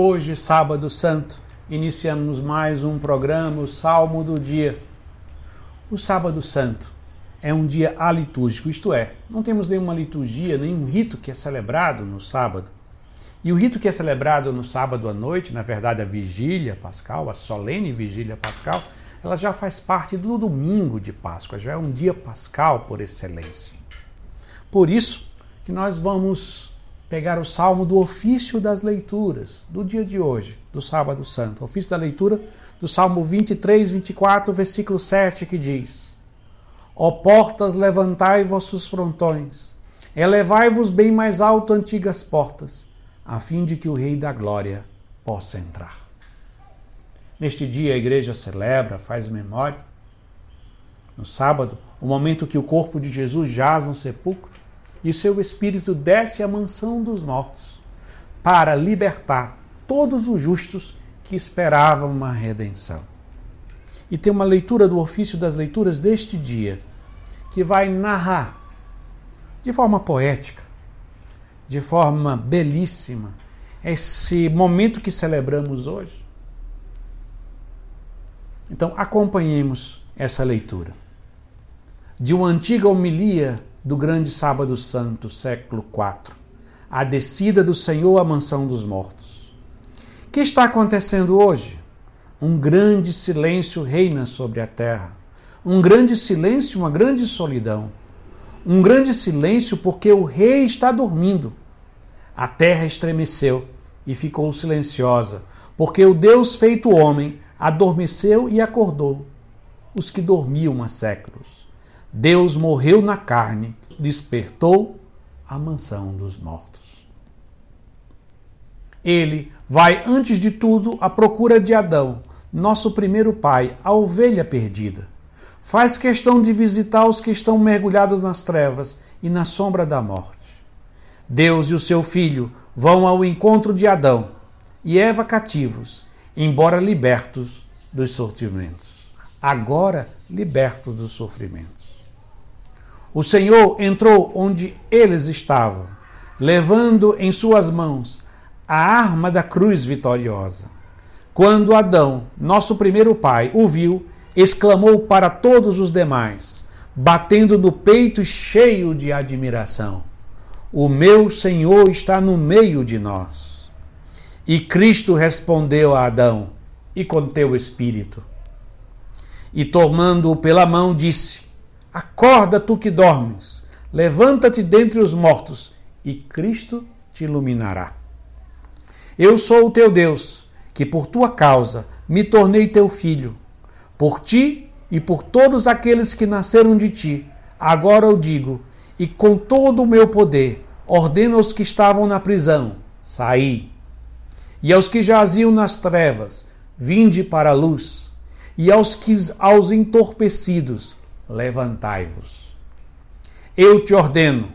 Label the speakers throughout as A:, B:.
A: Hoje, sábado santo, iniciamos mais um programa, o Salmo do Dia. O sábado santo é um dia alitúrgico, isto é, não temos nenhuma liturgia, nenhum rito que é celebrado no sábado. E o rito que é celebrado no sábado à noite, na verdade a vigília pascal, a solene vigília pascal, ela já faz parte do domingo de Páscoa, já é um dia pascal por excelência. Por isso que nós vamos pegar o salmo do ofício das leituras do dia de hoje, do sábado santo. Ofício da leitura do salmo 23, 24, versículo 7, que diz: Ó portas, levantai vossos frontões, elevai-vos bem mais alto antigas portas, a fim de que o Rei da Glória possa entrar. Neste dia a igreja celebra, faz memória. No sábado, o momento que o corpo de Jesus jaz no sepulcro, e seu espírito desce à mansão dos mortos para libertar todos os justos que esperavam uma redenção. E tem uma leitura do ofício das leituras deste dia que vai narrar de forma poética, de forma belíssima, esse momento que celebramos hoje. Então, acompanhemos essa leitura. De uma antiga homilia do grande sábado santo, século IV, a descida do Senhor à mansão dos mortos. O que está acontecendo hoje? Um grande silêncio reina sobre a terra. Um grande silêncio, uma grande solidão. Um grande silêncio porque o rei está dormindo. A terra estremeceu e ficou silenciosa, porque o Deus feito homem adormeceu e acordou os que dormiam há séculos. Deus morreu na carne, despertou a mansão dos mortos. Ele vai, antes de tudo, à procura de Adão, nosso primeiro pai, a ovelha perdida. Faz questão de visitar os que estão mergulhados nas trevas e na sombra da morte. Deus e o seu filho vão ao encontro de Adão e Eva cativos, embora libertos dos sofrimentos. Agora libertos dos sofrimentos. O Senhor entrou onde eles estavam, levando em suas mãos a arma da cruz vitoriosa. Quando Adão, nosso primeiro pai, o viu, exclamou para todos os demais, batendo no peito cheio de admiração: O meu Senhor está no meio de nós. E Cristo respondeu a Adão, e com teu espírito. E tomando-o pela mão, disse: Acorda, tu que dormes, levanta-te dentre os mortos, e Cristo te iluminará. Eu sou o teu Deus, que por tua causa me tornei teu filho. Por ti e por todos aqueles que nasceram de ti, agora eu digo, e com todo o meu poder, ordeno aos que estavam na prisão: saí. E aos que jaziam nas trevas, vinde para a luz. E aos que aos entorpecidos, levantai-vos. Eu te ordeno,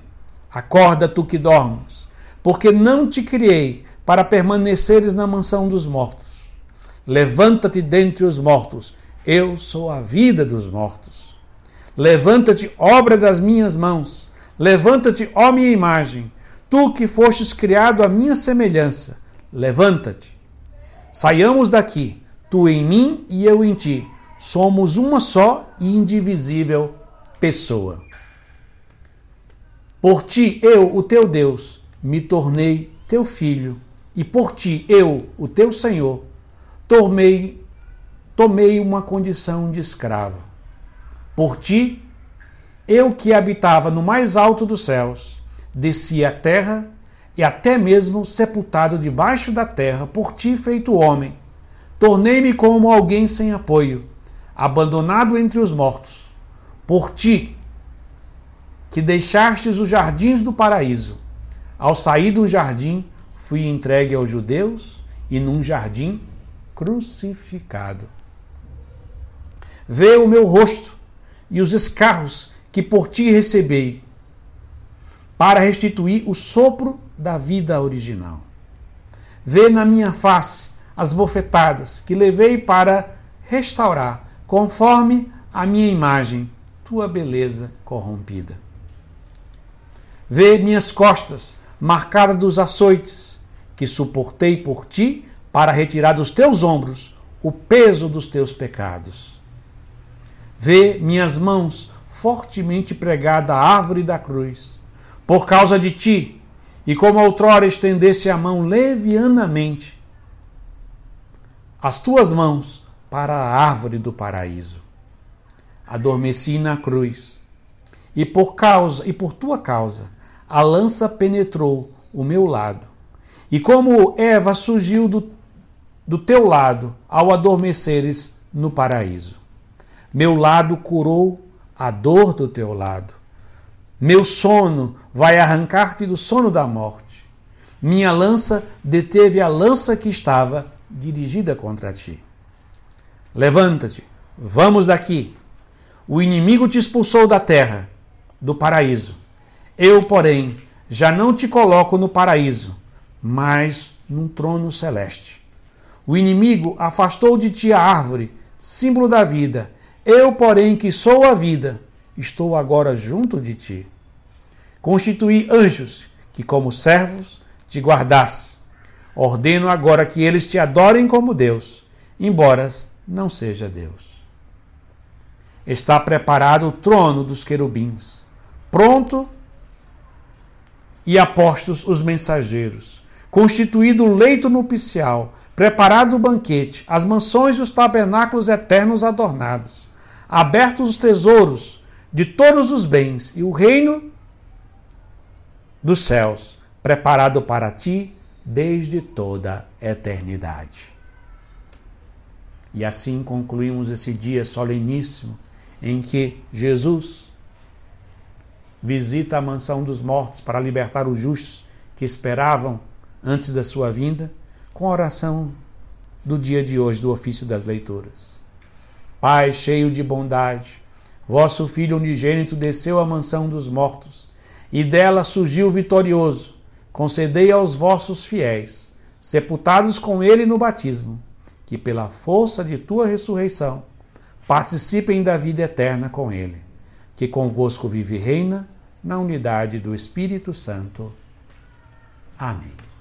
A: acorda tu que dormes, porque não te criei para permaneceres na mansão dos mortos. Levanta-te dentre os mortos, eu sou a vida dos mortos. Levanta-te, obra das minhas mãos, levanta-te, ó minha imagem, tu que fostes criado à minha semelhança, levanta-te. Saiamos daqui, tu em mim e eu em ti somos uma só e indivisível pessoa. Por ti, eu, o teu Deus, me tornei teu filho, e por ti, eu, o teu Senhor, tomei, tomei uma condição de escravo. Por ti, eu que habitava no mais alto dos céus, desci à terra e até mesmo sepultado debaixo da terra, por ti feito homem, tornei-me como alguém sem apoio abandonado entre os mortos, por ti, que deixastes os jardins do paraíso. Ao sair do jardim, fui entregue aos judeus e num jardim crucificado. Vê o meu rosto e os escarros que por ti recebei, para restituir o sopro da vida original. Vê na minha face as bofetadas que levei para restaurar conforme a minha imagem, tua beleza corrompida. Vê minhas costas marcadas dos açoites, que suportei por ti para retirar dos teus ombros o peso dos teus pecados. Vê minhas mãos fortemente pregada à árvore da cruz, por causa de ti, e como outrora estendesse a mão levianamente, as tuas mãos para a árvore do paraíso. Adormeci na cruz, e por causa e por tua causa, a lança penetrou o meu lado. E como Eva surgiu do, do teu lado ao adormeceres no paraíso. Meu lado curou a dor do teu lado. Meu sono vai arrancar-te do sono da morte. Minha lança deteve a lança que estava dirigida contra ti. Levanta-te, vamos daqui. O inimigo te expulsou da terra, do paraíso. Eu, porém, já não te coloco no paraíso, mas num trono celeste. O inimigo afastou de ti a árvore, símbolo da vida. Eu, porém, que sou a vida, estou agora junto de ti. Constituí anjos que, como servos, te guardasse. Ordeno agora que eles te adorem como Deus, embora não seja Deus. Está preparado o trono dos querubins, pronto e apostos os mensageiros, constituído o leito nupcial, preparado o banquete, as mansões e os tabernáculos eternos adornados, abertos os tesouros de todos os bens e o reino dos céus, preparado para ti desde toda a eternidade. E assim concluímos esse dia soleníssimo em que Jesus visita a mansão dos mortos para libertar os justos que esperavam antes da sua vinda, com a oração do dia de hoje do ofício das leituras. Pai cheio de bondade, vosso Filho unigênito desceu à mansão dos mortos e dela surgiu vitorioso. Concedei aos vossos fiéis, sepultados com ele no batismo, que pela força de tua ressurreição participem da vida eterna com ele, que convosco vive e reina na unidade do Espírito Santo. Amém.